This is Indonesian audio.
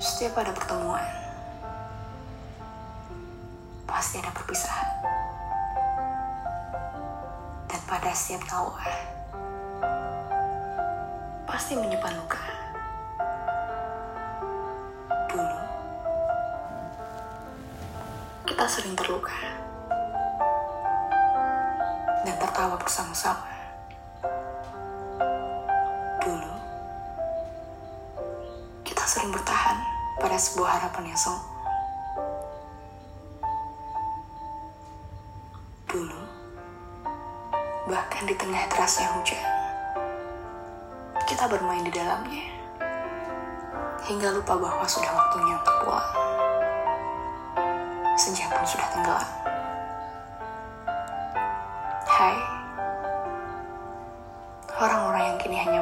Setiap ada pertemuan, pasti ada perpisahan. Dan pada setiap tawa, pasti menyimpan luka. Dulu, kita sering terluka dan tertawa bersama-sama. Dulu, kita sering bertahan pada sebuah harapan yang semu. Dulu, bahkan di tengah derasnya hujan, kita bermain di dalamnya. Hingga lupa bahwa sudah waktunya untuk pulang. Senja pun sudah tenggelam. Hai, orang-orang yang kini hanya